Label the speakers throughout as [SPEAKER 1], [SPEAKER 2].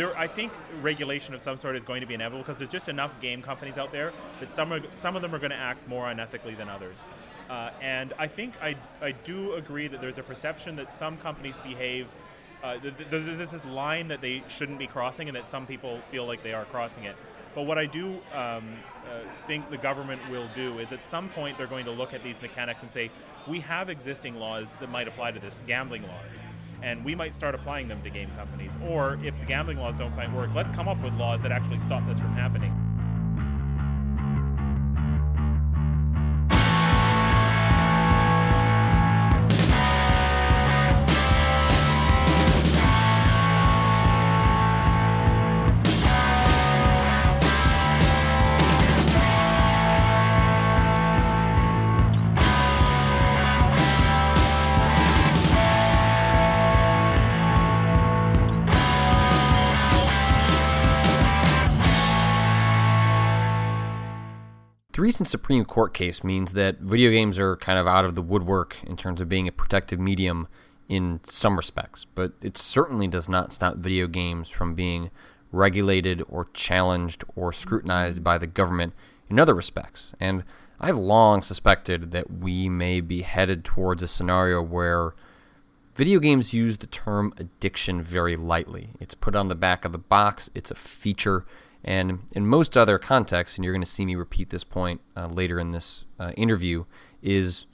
[SPEAKER 1] there, I think regulation of some sort is going to be inevitable because there's just enough game companies out there that some are, some of them are going to act more unethically than others. Uh, and I think I, I do agree that there's a perception that some companies behave. Uh, th- th- there's this line that they shouldn't be crossing, and that some people feel like they are crossing it. But what I do um, uh, think the government will do is at some point they're going to look at these mechanics and say, we have existing laws that might apply to this, gambling laws and we might start applying them to game companies. Or if the gambling laws don't quite work, let's come up with laws that actually stop this from happening.
[SPEAKER 2] Recent Supreme Court case means that video games are kind of out of the woodwork in terms of being a protective medium in some respects, but it certainly does not stop video games from being regulated or challenged or scrutinized by the government in other respects. And I've long suspected that we may be headed towards a scenario where video games use the term addiction very lightly. It's put on the back of the box, it's a feature and in most other contexts, and you're going to see me repeat this point uh, later in this uh, interview, is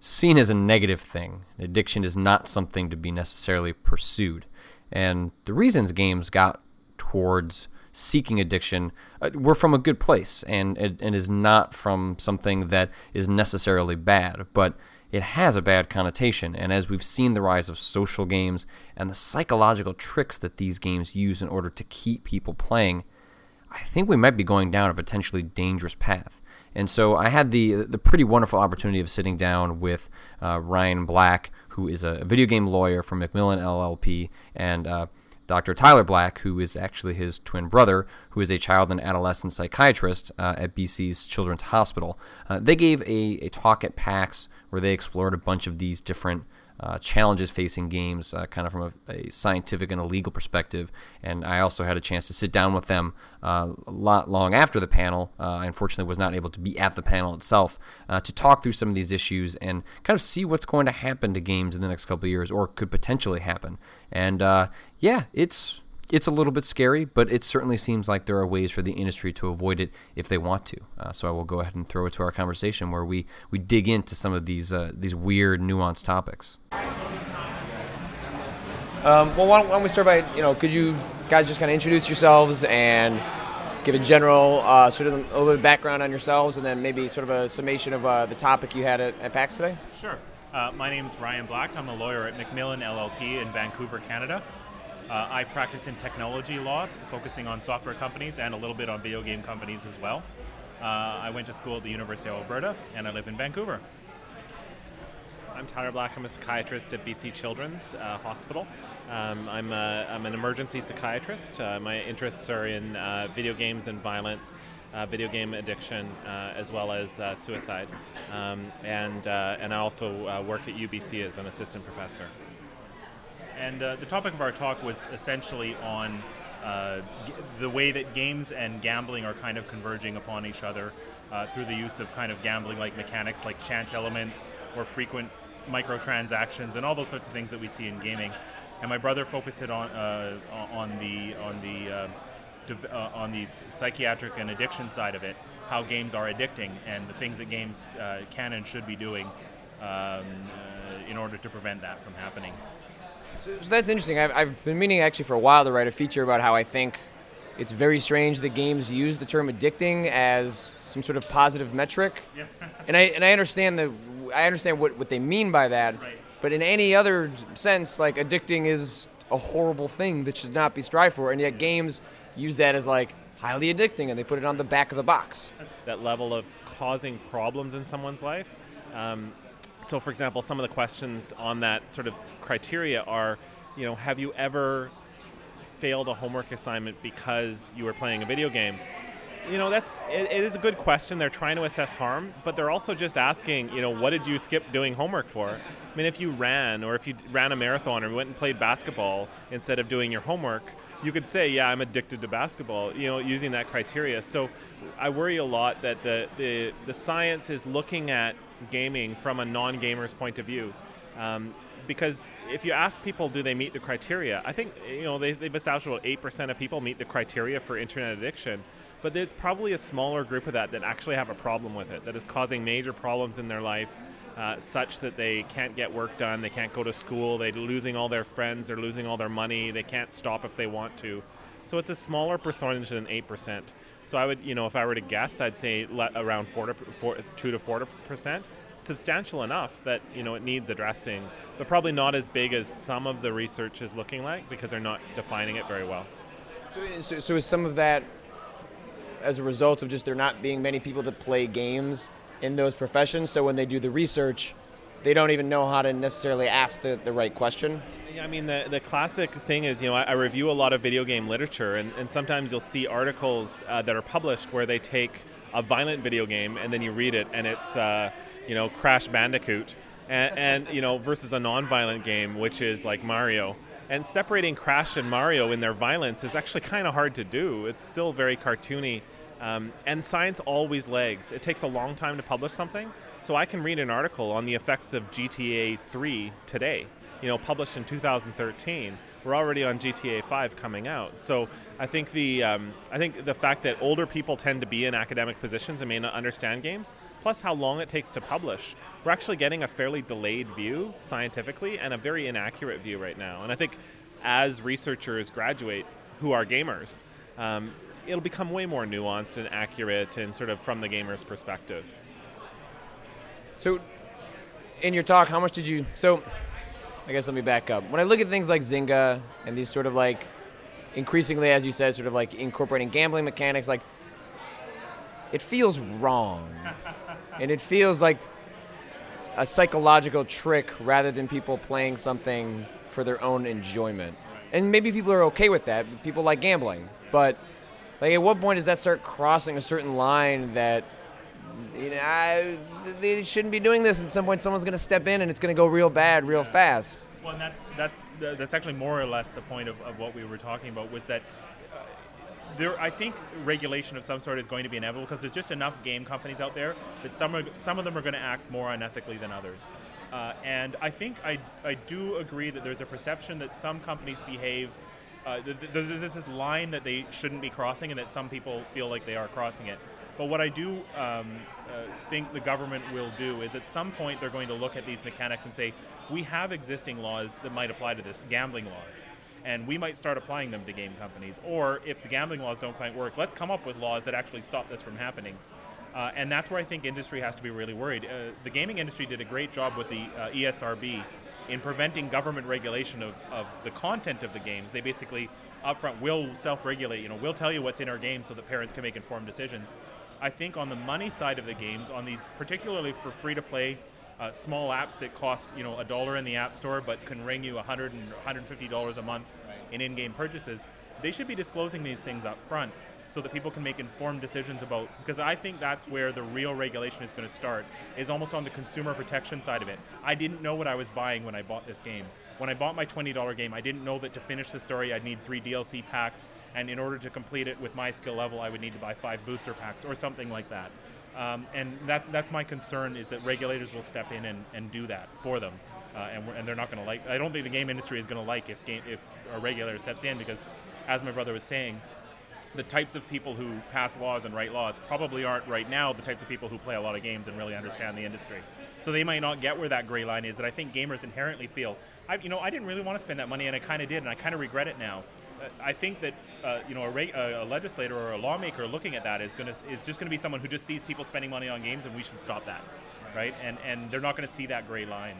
[SPEAKER 2] seen as a negative thing. Addiction is not something to be necessarily pursued. And the reasons games got towards seeking addiction uh, were from a good place and, and is not from something that is necessarily bad, but it has a bad connotation. And as we've seen the rise of social games and the psychological tricks that these games use in order to keep people playing, I think we might be going down a potentially dangerous path. And so I had the the pretty wonderful opportunity of sitting down with uh, Ryan Black, who is a video game lawyer from McMillan LLP, and uh, Dr. Tyler Black, who is actually his twin brother, who is a child and adolescent psychiatrist uh, at BC's Children's Hospital. Uh, they gave a, a talk at PAX where they explored a bunch of these different uh, challenges facing games, uh, kind of from a, a, scientific and a legal perspective. And I also had a chance to sit down with them uh, a lot long after the panel. Uh, I unfortunately was not able to be at the panel itself uh, to talk through some of these issues and kind of see what's going to happen to games in the next couple of years or could potentially happen. And uh, yeah, it's it's a little bit scary, but it certainly seems like there are ways for the industry to avoid it if they want to. Uh, so I will go ahead and throw it to our conversation where we, we dig into some of these uh, these weird, nuanced topics.
[SPEAKER 3] Um, well, why don't, why don't, we start by you know, could you guys just kind of introduce yourselves and give a general uh, sort of a little bit of background on yourselves, and then maybe sort of a summation of uh, the topic you had at, at PAX today?
[SPEAKER 1] Sure. Uh, my name is Ryan Black. I'm a lawyer at McMillan LLP in Vancouver, Canada. Uh, I practice in technology law, focusing on software companies and a little bit on video game companies as well. Uh, I went to school at the University of Alberta, and I live in Vancouver.
[SPEAKER 4] I'm Tyler Black. I'm a psychiatrist at BC Children's uh, Hospital. Um, I'm, a, I'm, an emergency psychiatrist. Uh, my interests are in uh, video games and violence, uh, video game addiction, as well as suicide. Um, and, and I also work at UBC as an assistant professor.
[SPEAKER 1] And uh, the topic of our talk was essentially on uh, g- the way that games and gambling are kind of converging upon each other uh, through the use of kind of gambling like mechanics like chance elements or frequent microtransactions and all those sorts of things that we see in gaming. And my brother focused it on uh, on the on the uh, uh, on the psychiatric and addiction side of it, how games are addicting and the things that games can and should be doing um, in order to prevent that from happening.
[SPEAKER 3] So, so that's interesting. I've, I've been meaning actually for a while to write a feature about how I think it's very strange that games use the term addicting as some sort of positive metric.
[SPEAKER 1] Yes.
[SPEAKER 3] and I and I understand the I understand what, what they mean by that.
[SPEAKER 1] Right.
[SPEAKER 3] But in any other sense, like addicting is a horrible thing that should not be strived for, and yet games use that as like highly addicting, and they put it on the back of the box.
[SPEAKER 4] That level of causing problems in someone's life. Um, so, for example, some of the questions on that sort of criteria are, you know, have you ever failed a homework assignment because you were playing a video game? You know, that's it, it is a good question. They're trying to assess harm, but they're also just asking, you know, what did you skip doing homework for? I mean, if you ran or if you ran a marathon or went and played basketball instead of doing your homework, you could say, yeah, I'm addicted to basketball, you know, using that criteria. So I worry a lot that the, the, the science is looking at gaming from a non gamer's point of view. Um, because if you ask people, do they meet the criteria? I think you know they, have established about eight percent of people meet the criteria for internet addiction, but it's probably a smaller group of that that actually have a problem with it, that is causing major problems in their life, uh, such that they can't get work done, they can't go to school, they're losing all their friends, they're losing all their money, they can't stop if they want to. So it's a smaller percentage than eight percent. So I would, you know, if I were to guess, I'd say around four to four, two to four percent substantial enough that you know it needs addressing, but probably not as big as some of the research is looking like because they're not defining it very well.
[SPEAKER 3] So, so, so is some of that as a result of just there not being many people that play games in those professions? So when they do the research, they don't even know how to necessarily ask the, the right question.
[SPEAKER 4] Yeah, I mean, the, the classic thing is, you know, I, I review a lot of video game literature, and, and sometimes you'll see articles uh, that are published where they take a violent video game and then you read it and it's uh, you know Crash Bandicoot and, and you know versus a non-violent game which is like Mario and separating Crash and Mario in their violence is actually kind of hard to do. It's still very cartoony. Um, and science always lags. It takes a long time to publish something. So I can read an article on the effects of GTA 3 today, you know, published in 2013 we're already on GTA 5 coming out. So I think the um, I think the fact that older people tend to be in academic positions and may not understand games, plus how long it takes to publish, we're actually getting a fairly delayed view scientifically and a very inaccurate view right now. And I think as researchers graduate who are gamers, um, it'll become way more nuanced and accurate and sort of from the gamer's perspective.
[SPEAKER 3] So, in your talk, how much did you so? I guess let me back up. When I look at things like Zynga and these sort of like increasingly, as you said, sort of like incorporating gambling mechanics, like it feels wrong. and it feels like a psychological trick rather than people playing something for their own enjoyment. And maybe people are okay with that. People like gambling. But like at what point does that start crossing a certain line that you know, I, they shouldn't be doing this. At some point, someone's going to step in, and it's going to go real bad, real fast.
[SPEAKER 1] Well, and that's that's that's actually more or less the point of, of what we were talking about was that uh, there, I think regulation of some sort is going to be inevitable because there's just enough game companies out there that some are, some of them are going to act more unethically than others. Uh, and I think I, I do agree that there's a perception that some companies behave. Uh, there's this line that they shouldn't be crossing, and that some people feel like they are crossing it. But what I do um, uh, think the government will do is at some point they're going to look at these mechanics and say, we have existing laws that might apply to this, gambling laws. And we might start applying them to game companies. Or if the gambling laws don't quite work, let's come up with laws that actually stop this from happening. Uh, and that's where I think industry has to be really worried. Uh, the gaming industry did a great job with the uh, ESRB in preventing government regulation of, of the content of the games. They basically upfront will self-regulate. You know, we'll tell you what's in our games so that parents can make informed decisions. I think on the money side of the games, on these particularly for free to play uh, small apps that cost you know a dollar in the app store but can ring you 100 and 150 dollars a month in in-game purchases, they should be disclosing these things up front so that people can make informed decisions about because I think that's where the real regulation is going to start is almost on the consumer protection side of it. I didn't know what I was buying when I bought this game. When I bought my $20 game, I didn't know that to finish the story I'd need 3 DLC packs and in order to complete it with my skill level I would need to buy 5 booster packs or something like that. Um, and that's that's my concern is that regulators will step in and, and do that for them. Uh, and, and they're not going to like. I don't think the game industry is going to like if game, if a regulator steps in because, as my brother was saying, the types of people who pass laws and write laws probably aren't right now the types of people who play a lot of games and really understand the industry. So they might not get where that gray line is that I think gamers inherently feel. I, you know, I didn't really want to spend that money and I kind of did, and I kind of regret it now. I think that uh, you know a, a, legislator or a lawmaker looking at that is going to is just going to be someone who just sees people spending money on games, and we should stop that, right? And and they're not going to see that gray line.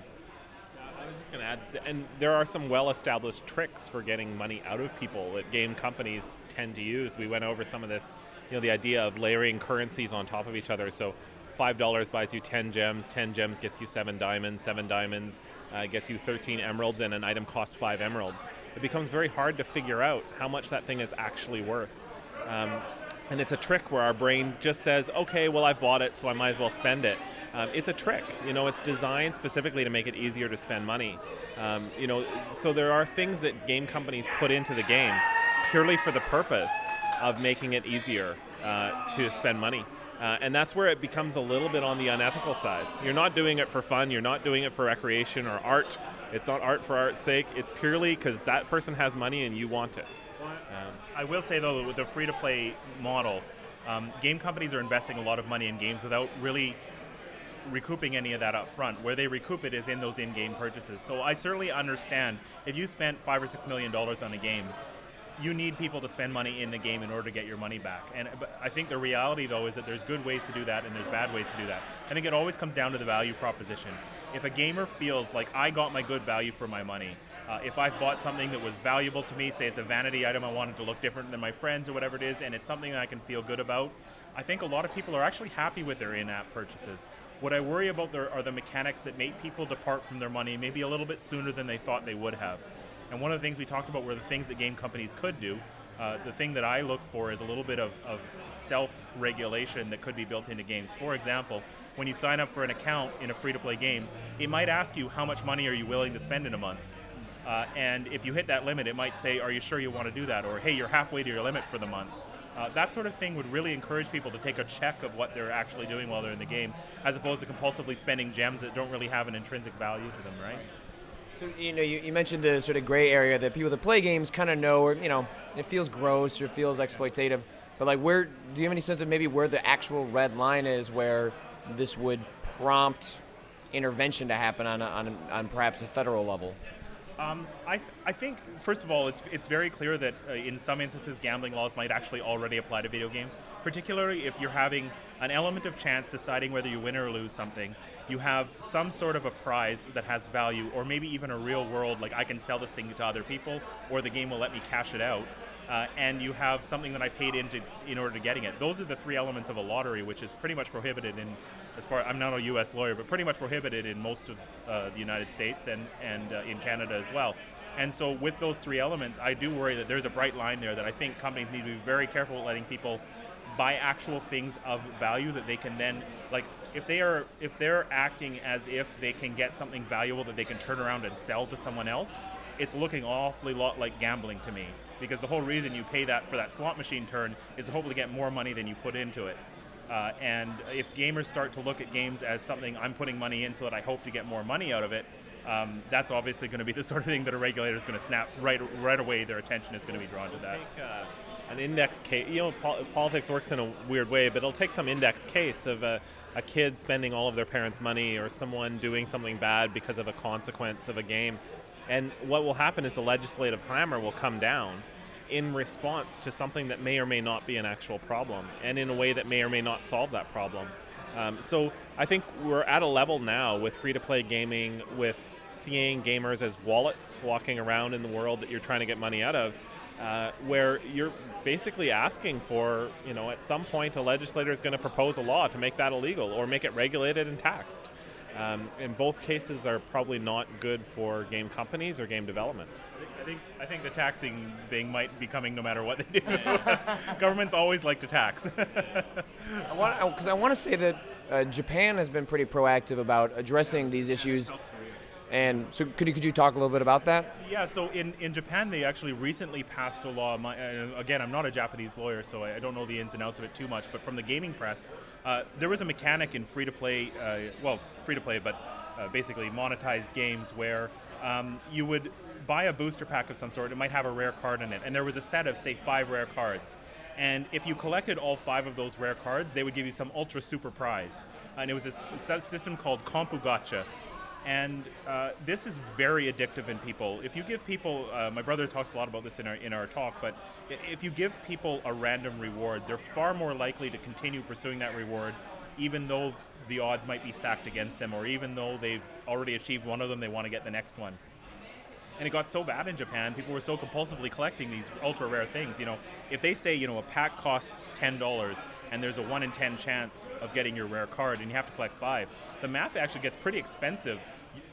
[SPEAKER 4] I was just going to add, and there are some well-established tricks for getting money out of people that game companies tend to use. We went over some of this, you know, the idea of layering currencies on top of each other. So, five dollars buys you ten gems, ten gems gets you seven diamonds, seven diamonds uh, gets you thirteen emeralds, and an item costs five emeralds. It becomes very hard to figure out how much that thing is actually worth. Um, and it's a trick where our brain just says, okay, well, I bought it, so I might as well spend it. Um, it's a trick. You know, it's designed specifically to make it easier to spend money. Um, you know, so there are things that game companies put into the game purely for the purpose of making it easier uh, to spend money. Uh, and that's where it becomes a little bit on the unethical side. You're not doing it for fun, you're not doing it for recreation or art. It's not art for art's sake, it's purely because that person has money and you want it.
[SPEAKER 1] Um, I will say, though, with the free to play model, um, game companies are investing a lot of money in games without really recouping any of that up front. Where they recoup it is in those in game purchases. So I certainly understand if you spent five or six million dollars on a game, you need people to spend money in the game in order to get your money back. And I think the reality, though, is that there's good ways to do that and there's bad ways to do that. I think it always comes down to the value proposition. If a gamer feels like I got my good value for my money, uh, if I've bought something that was valuable to me, say it's a vanity item, I wanted to look different than my friends or whatever it is, and it's something that I can feel good about, I think a lot of people are actually happy with their in-app purchases. What I worry about there are the mechanics that make people depart from their money maybe a little bit sooner than they thought they would have. And one of the things we talked about were the things that game companies could do. Uh, the thing that I look for is a little bit of, of self regulation that could be built into games. For example, when you sign up for an account in a free to play game, it might ask you how much money are you willing to spend in a month. Uh, and if you hit that limit, it might say, Are you sure you want to do that? Or, Hey, you're halfway to your limit for the month. Uh, that sort of thing would really encourage people to take a check of what they're actually doing while they're in the game, as opposed to compulsively spending gems that don't really have an intrinsic value to them, right?
[SPEAKER 3] So you know, you, you mentioned the sort of gray area that people that play games kind of know, or you know, it feels gross or feels exploitative. But like, where do you have any sense of maybe where the actual red line is, where this would prompt intervention to happen on a, on, on perhaps a federal level?
[SPEAKER 1] Um, I, th- I think, first of all, it's, it's very clear that uh, in some instances gambling laws might actually already apply to video games, particularly if you're having an element of chance deciding whether you win or lose something. You have some sort of a prize that has value, or maybe even a real world, like I can sell this thing to other people, or the game will let me cash it out. Uh, and you have something that I paid into in order to getting it. Those are the three elements of a lottery, which is pretty much prohibited in, as far I'm not a U.S. lawyer, but pretty much prohibited in most of uh, the United States and and uh, in Canada as well. And so with those three elements, I do worry that there's a bright line there that I think companies need to be very careful letting people buy actual things of value that they can then like if they are if they're acting as if they can get something valuable that they can turn around and sell to someone else it's looking awfully lot like gambling to me because the whole reason you pay that for that slot machine turn is to hopefully get more money than you put into it. Uh, and if gamers start to look at games as something I'm putting money in so that I hope to get more money out of it, um, that's obviously going to be the sort of thing that a regulator is going to snap right right away. Their attention is going to be drawn to that.
[SPEAKER 4] Take, uh, an index case, you know, pol- politics works in a weird way, but it'll take some index case of a, a kid spending all of their parents' money or someone doing something bad because of a consequence of a game and what will happen is the legislative hammer will come down in response to something that may or may not be an actual problem, and in a way that may or may not solve that problem. Um, so I think we're at a level now with free to play gaming, with seeing gamers as wallets walking around in the world that you're trying to get money out of, uh, where you're basically asking for, you know, at some point a legislator is going to propose a law to make that illegal or make it regulated and taxed. Um, in both cases are probably not good for game companies or game development.
[SPEAKER 1] I think I think the taxing thing might be coming no matter what they do. Governments always like to tax.
[SPEAKER 3] I want because I want to say that uh, Japan has been pretty proactive about addressing these issues and so, could you, could you talk a little bit about that?
[SPEAKER 1] Yeah. So in, in Japan, they actually recently passed a law. My, uh, again, I'm not a Japanese lawyer, so I, don't know the ins and outs of it too much. But from the gaming press, uh, there was a mechanic in free to play, uh, well, free to play, but uh, basically monetized games where um, you would buy a booster pack of some sort. It might have a rare card in it, and there was a set of say five rare cards. And if you collected all five of those rare cards, they would give you some ultra super prize. And it was this system called Kompu Gacha, and uh, this is very addictive in people. If you give people, uh, my brother talks a lot about this in our in our talk, but if you give people a random reward, they're far more likely to continue pursuing that reward, even though the odds might be stacked against them, or even though they've already achieved one of them, they want to get the next one. And it got so bad in Japan, people were so compulsively collecting these ultra rare things. You know, if they say, you know, a pack costs ten dollars and there's a one in ten chance of getting your rare card, and you have to collect five, the math actually gets pretty expensive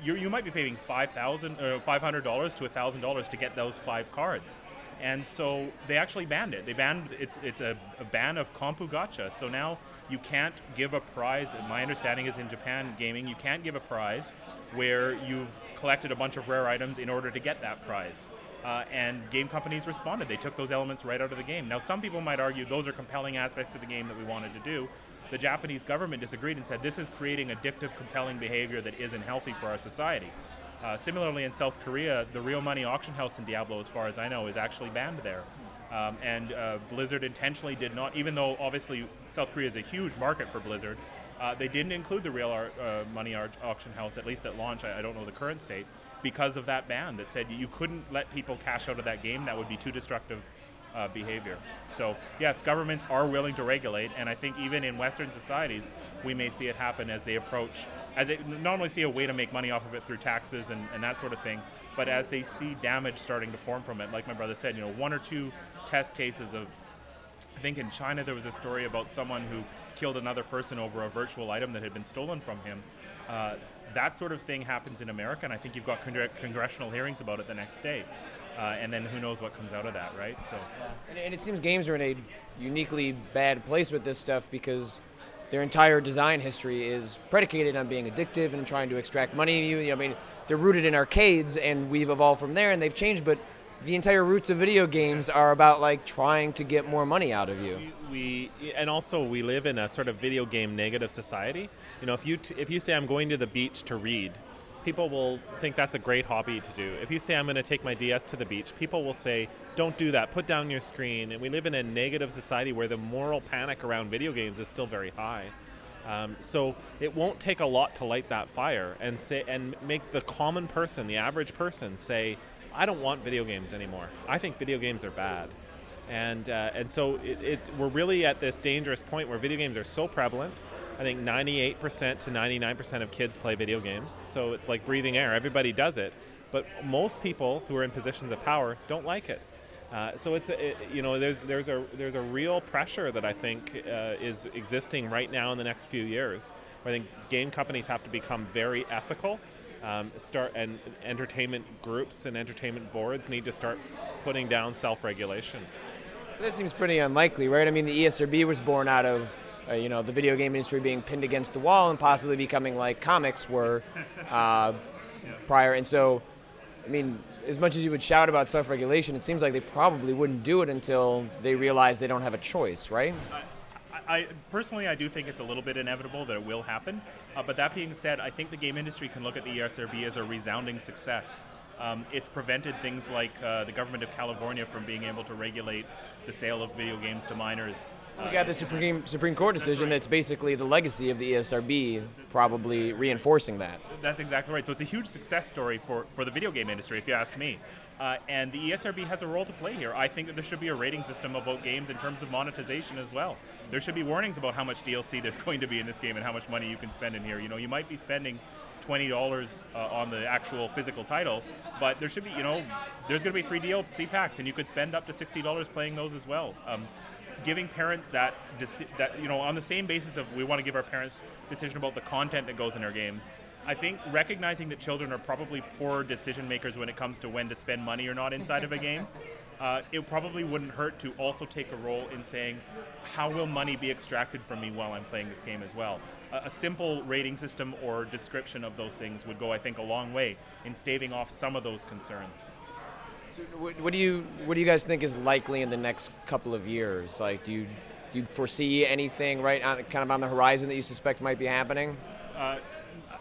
[SPEAKER 1] you, you might be paying five thousand or uh, five hundred dollars to thousand dollars to get those five cards. And so they actually banned it. They banned it's it's a, a ban of kompu gacha. So now you can't give a prize. My understanding is in Japan gaming, you can't give a prize where you've collected a bunch of rare items in order to get that prize. Uh, and game companies responded. They took those elements right out of the game. Now, some people might argue those are compelling aspects of the game that we wanted to do. The Japanese government disagreed and said this is creating addictive, compelling behavior that isn't healthy for our society. Uh, similarly, in South Korea, the real money auction house in Diablo, as far as I know, is actually banned there. Um, and uh, Blizzard intentionally did not, even though obviously South Korea is a huge market for Blizzard, uh, they didn't include the real ar- uh, money ar- auction house, at least at launch. I, I, don't know the current state, because of that ban that said you couldn't let people cash out of that game. That would be too destructive uh, behavior. So, yes, governments are willing to regulate, and I think even in Western societies, we may see it happen as they approach, as they normally see a way to make money off of it through taxes and, and that sort of thing. But as they see damage starting to form from it, like my brother said, you know, one or two test cases of, I think in China there was a story about someone who killed another person over a virtual item that had been stolen from him. Uh, that sort of thing happens in America, and I think you've got con- congressional hearings about it the next day. Uh, and then who knows what comes out of that, right? So,
[SPEAKER 3] and, and, it seems games are in a uniquely bad place with this stuff because their entire design history is predicated on being addictive and trying to extract money. From you, know, I mean, they're rooted in arcades, and we've evolved from there, and they've changed. But the entire roots of video games are about like trying to get more money out of you.
[SPEAKER 4] We, we and also we live in a sort of video game negative society. You know, if you t- if you say I'm going to the beach to read, people will think that's a great hobby to do. If you say I'm going to take my DS to the beach, people will say don't do that. Put down your screen. And we live in a negative society where the moral panic around video games is still very high. Um, so it won't take a lot to light that fire and say and make the common person, the average person, say, "I don't want video games anymore. I think video games are bad." And uh, and so it, it's we're really at this dangerous point where video games are so prevalent. I think 98% to 99% of kids play video games. So it's like breathing air. Everybody does it, but most people who are in positions of power don't like it. Uh, so it's a, it, you know there's there's a there's a real pressure that I think uh, is existing right now in the next few years. I think game companies have to become very ethical. Um, start and entertainment groups and entertainment boards need to start putting down self-regulation.
[SPEAKER 3] That seems pretty unlikely, right? I mean, the ESRB was born out of uh, you know the video game industry being pinned against the wall and possibly becoming like comics were uh, prior, and so I mean as much as you would shout about self-regulation, it seems like they probably wouldn't do it until they realize they don't have a choice, right?
[SPEAKER 1] I, I personally, I do think it's a little bit inevitable that it will happen. Uh, but that being said, I think the game industry can look at the ESRB as a resounding success. Um, it's prevented things like uh, the government of California from being able to regulate the sale of video games to minors
[SPEAKER 3] we got the Supreme Supreme Court decision that's, right. that's basically the legacy of the ESRB, probably reinforcing that.
[SPEAKER 1] That's exactly right. So it's a huge success story for, for the video game industry, if you ask me. Uh, and the ESRB has a role to play here. I think that there should be a rating system about games in terms of monetization as well. There should be warnings about how much DLC there's going to be in this game and how much money you can spend in here. You know, you might be spending twenty dollars uh, on the actual physical title, but there should be, you know, there's going to be three DLC packs, and you could spend up to sixty dollars playing those as well. Um, giving parents that that you know on the same basis of we want to give our parents decision about the content that goes in our games. I think recognizing that children are probably poor decision makers when it comes to when to spend money or not inside of a game, uh, it probably wouldn't hurt to also take a role in saying, how will money be extracted from me while I'm playing this game as well? A, a simple rating system or description of those things would go, I think, a long way in staving off some of those concerns.
[SPEAKER 3] What do you what do you guys think is likely in the next couple of years? Like, do you do you foresee anything right on, kind of on the horizon that you suspect might be happening? Uh,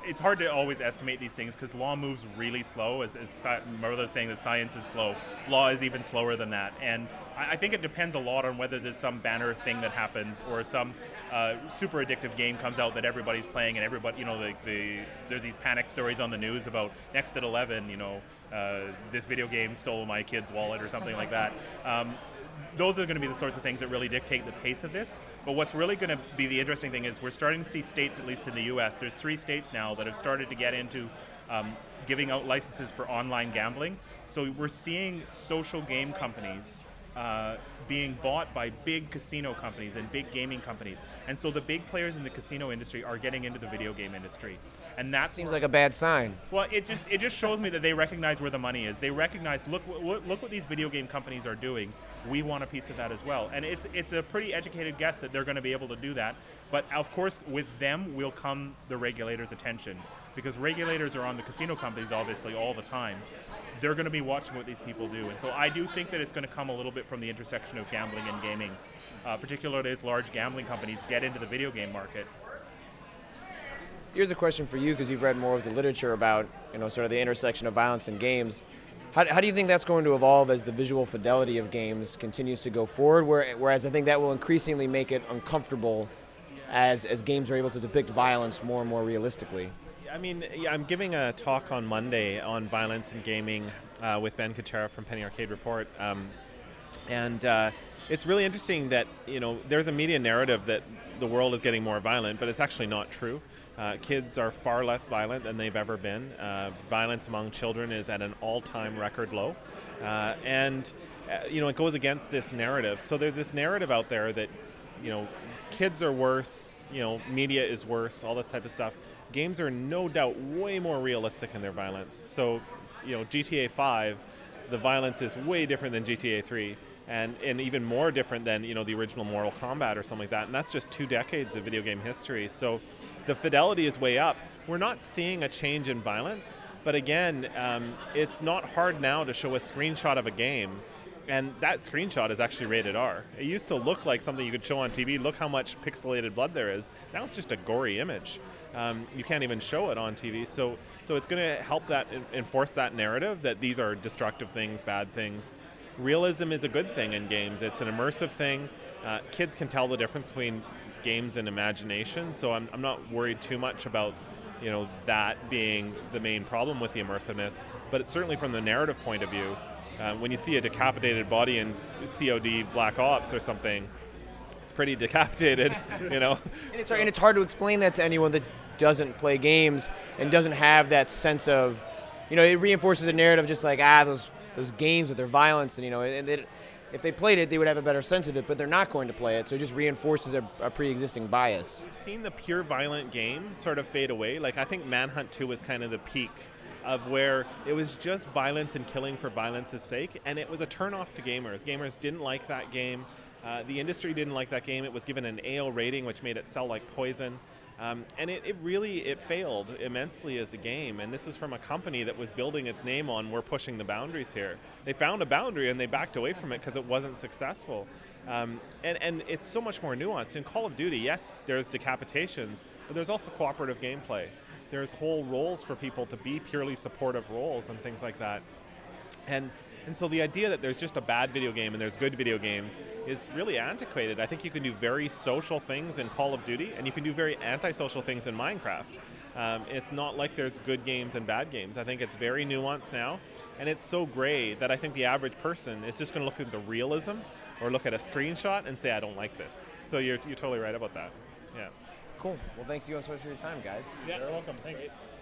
[SPEAKER 1] it's hard to always estimate these things because law moves really slow. As, as my saying that science is slow, law is even slower than that. And I, I think it depends a lot on whether there's some banner thing that happens or some uh, super addictive game comes out that everybody's playing and everybody, you know, the, the there's these panic stories on the news about next at 11, you know, uh, this video game stole my kid's wallet or something like that. Um, those are going to be the sorts of things that really dictate the pace of this. But what's really going to be the interesting thing is we're starting to see states, at least in the U.S., there's three states now that have started to get into um, giving out licenses for online gambling. So we're seeing social game companies uh, being bought by big casino companies and big gaming companies. And so the big players in the casino industry are getting into the video game industry and that
[SPEAKER 3] seems like a bad sign.
[SPEAKER 1] Well, it just it just shows me that they recognize where the money is. They recognize look look, look what these video game companies are doing. We want a piece of that as well, and it's it's a pretty educated guess that they're going to be able to do that. But of course, with them will come the regulators' attention because regulators are on the casino companies obviously all the time. They're going to be watching what these people do. And so I do think that it's going to come a little bit from the intersection of gambling and gaming, uh, particularly as large gambling companies get into the video game market.
[SPEAKER 3] Here's a question for you because you've read more of the literature about you know sort of the intersection of violence and games. How, how do you think that's going to evolve as the visual fidelity of games continues to go forward? Where, whereas I think that will increasingly make it uncomfortable as, as games are able to depict violence more and more realistically.
[SPEAKER 4] I mean, yeah, I'm giving a talk on Monday on violence in gaming uh, with Ben Kuchera from Penny Arcade Report. Um, and uh, it's really interesting that, you know, there's a media narrative that the world is getting more violent, but it's actually not true. Uh, kids are far less violent than they've ever been. Uh, violence among children is at an all-time record low, uh, and uh, you know it goes against this narrative. So there's this narrative out there that you know kids are worse, you know media is worse, all this type of stuff. Games are no doubt way more realistic in their violence. So you know GTA 5, the violence is way different than GTA 3 and, and even more different than you know the original Mortal Kombat or something like that. And that's just two decades of video game history. So the fidelity is way up. We're not seeing a change in violence, but again, um, it's not hard now to show a screenshot of a game, and that screenshot is actually rated R. It used to look like something you could show on TV. Look how much pixelated blood there is. Now it's just a gory image. Um, you can't even show it on TV. So, so it's going to help that enforce that narrative that these are destructive things, bad things. Realism is a good thing in games. It's an immersive thing. Uh, kids can tell the difference between games and imagination. So I'm, I'm not worried too much about you know that being the main problem with the immersiveness. But it's certainly from the narrative point of view. Uh, when you see a decapitated body in COD Black Ops or something, it's pretty decapitated, you know.
[SPEAKER 3] and, it's, and it's hard to explain that to anyone that doesn't play games and doesn't have that sense of, you know, it reinforces the narrative just like ah those those games with their violence and you know and if they played it, they would have a better sense of it, but they're not going to play it, so it just reinforces a, a pre existing bias.
[SPEAKER 4] We've seen the pure violent game sort of fade away. Like, I think Manhunt 2 was kind of the peak of where it was just violence and killing for violence's sake, and it was a turnoff to gamers. Gamers didn't like that game. Uh, the industry didn't like that game. It was given an AO rating, which made it sell like poison. Um, and it, it, really it failed immensely as a game. And this is from a company that was building its name on we're pushing the boundaries here. They found a boundary and they backed away from it because it wasn't successful. Um, and, and it's so much more nuanced. In call of duty yes there's decapitations but there's also cooperative gameplay. There's whole roles for people to be purely supportive roles and things like that. And and so the idea that there's just a bad video game and there's good video games is really antiquated. I think you can do very social things in Call of Duty, and you can do very antisocial things in Minecraft. Um, it's not like there's good games and bad games. I think it's very nuanced now, and it's so gray that I think the average person is just going to look at the realism or look at a screenshot and say, I don't like this. So you're, you're totally right about that. Yeah.
[SPEAKER 3] Cool. Well, thanks you so much for your time, guys.
[SPEAKER 1] Yeah, you're welcome. Thanks. Great.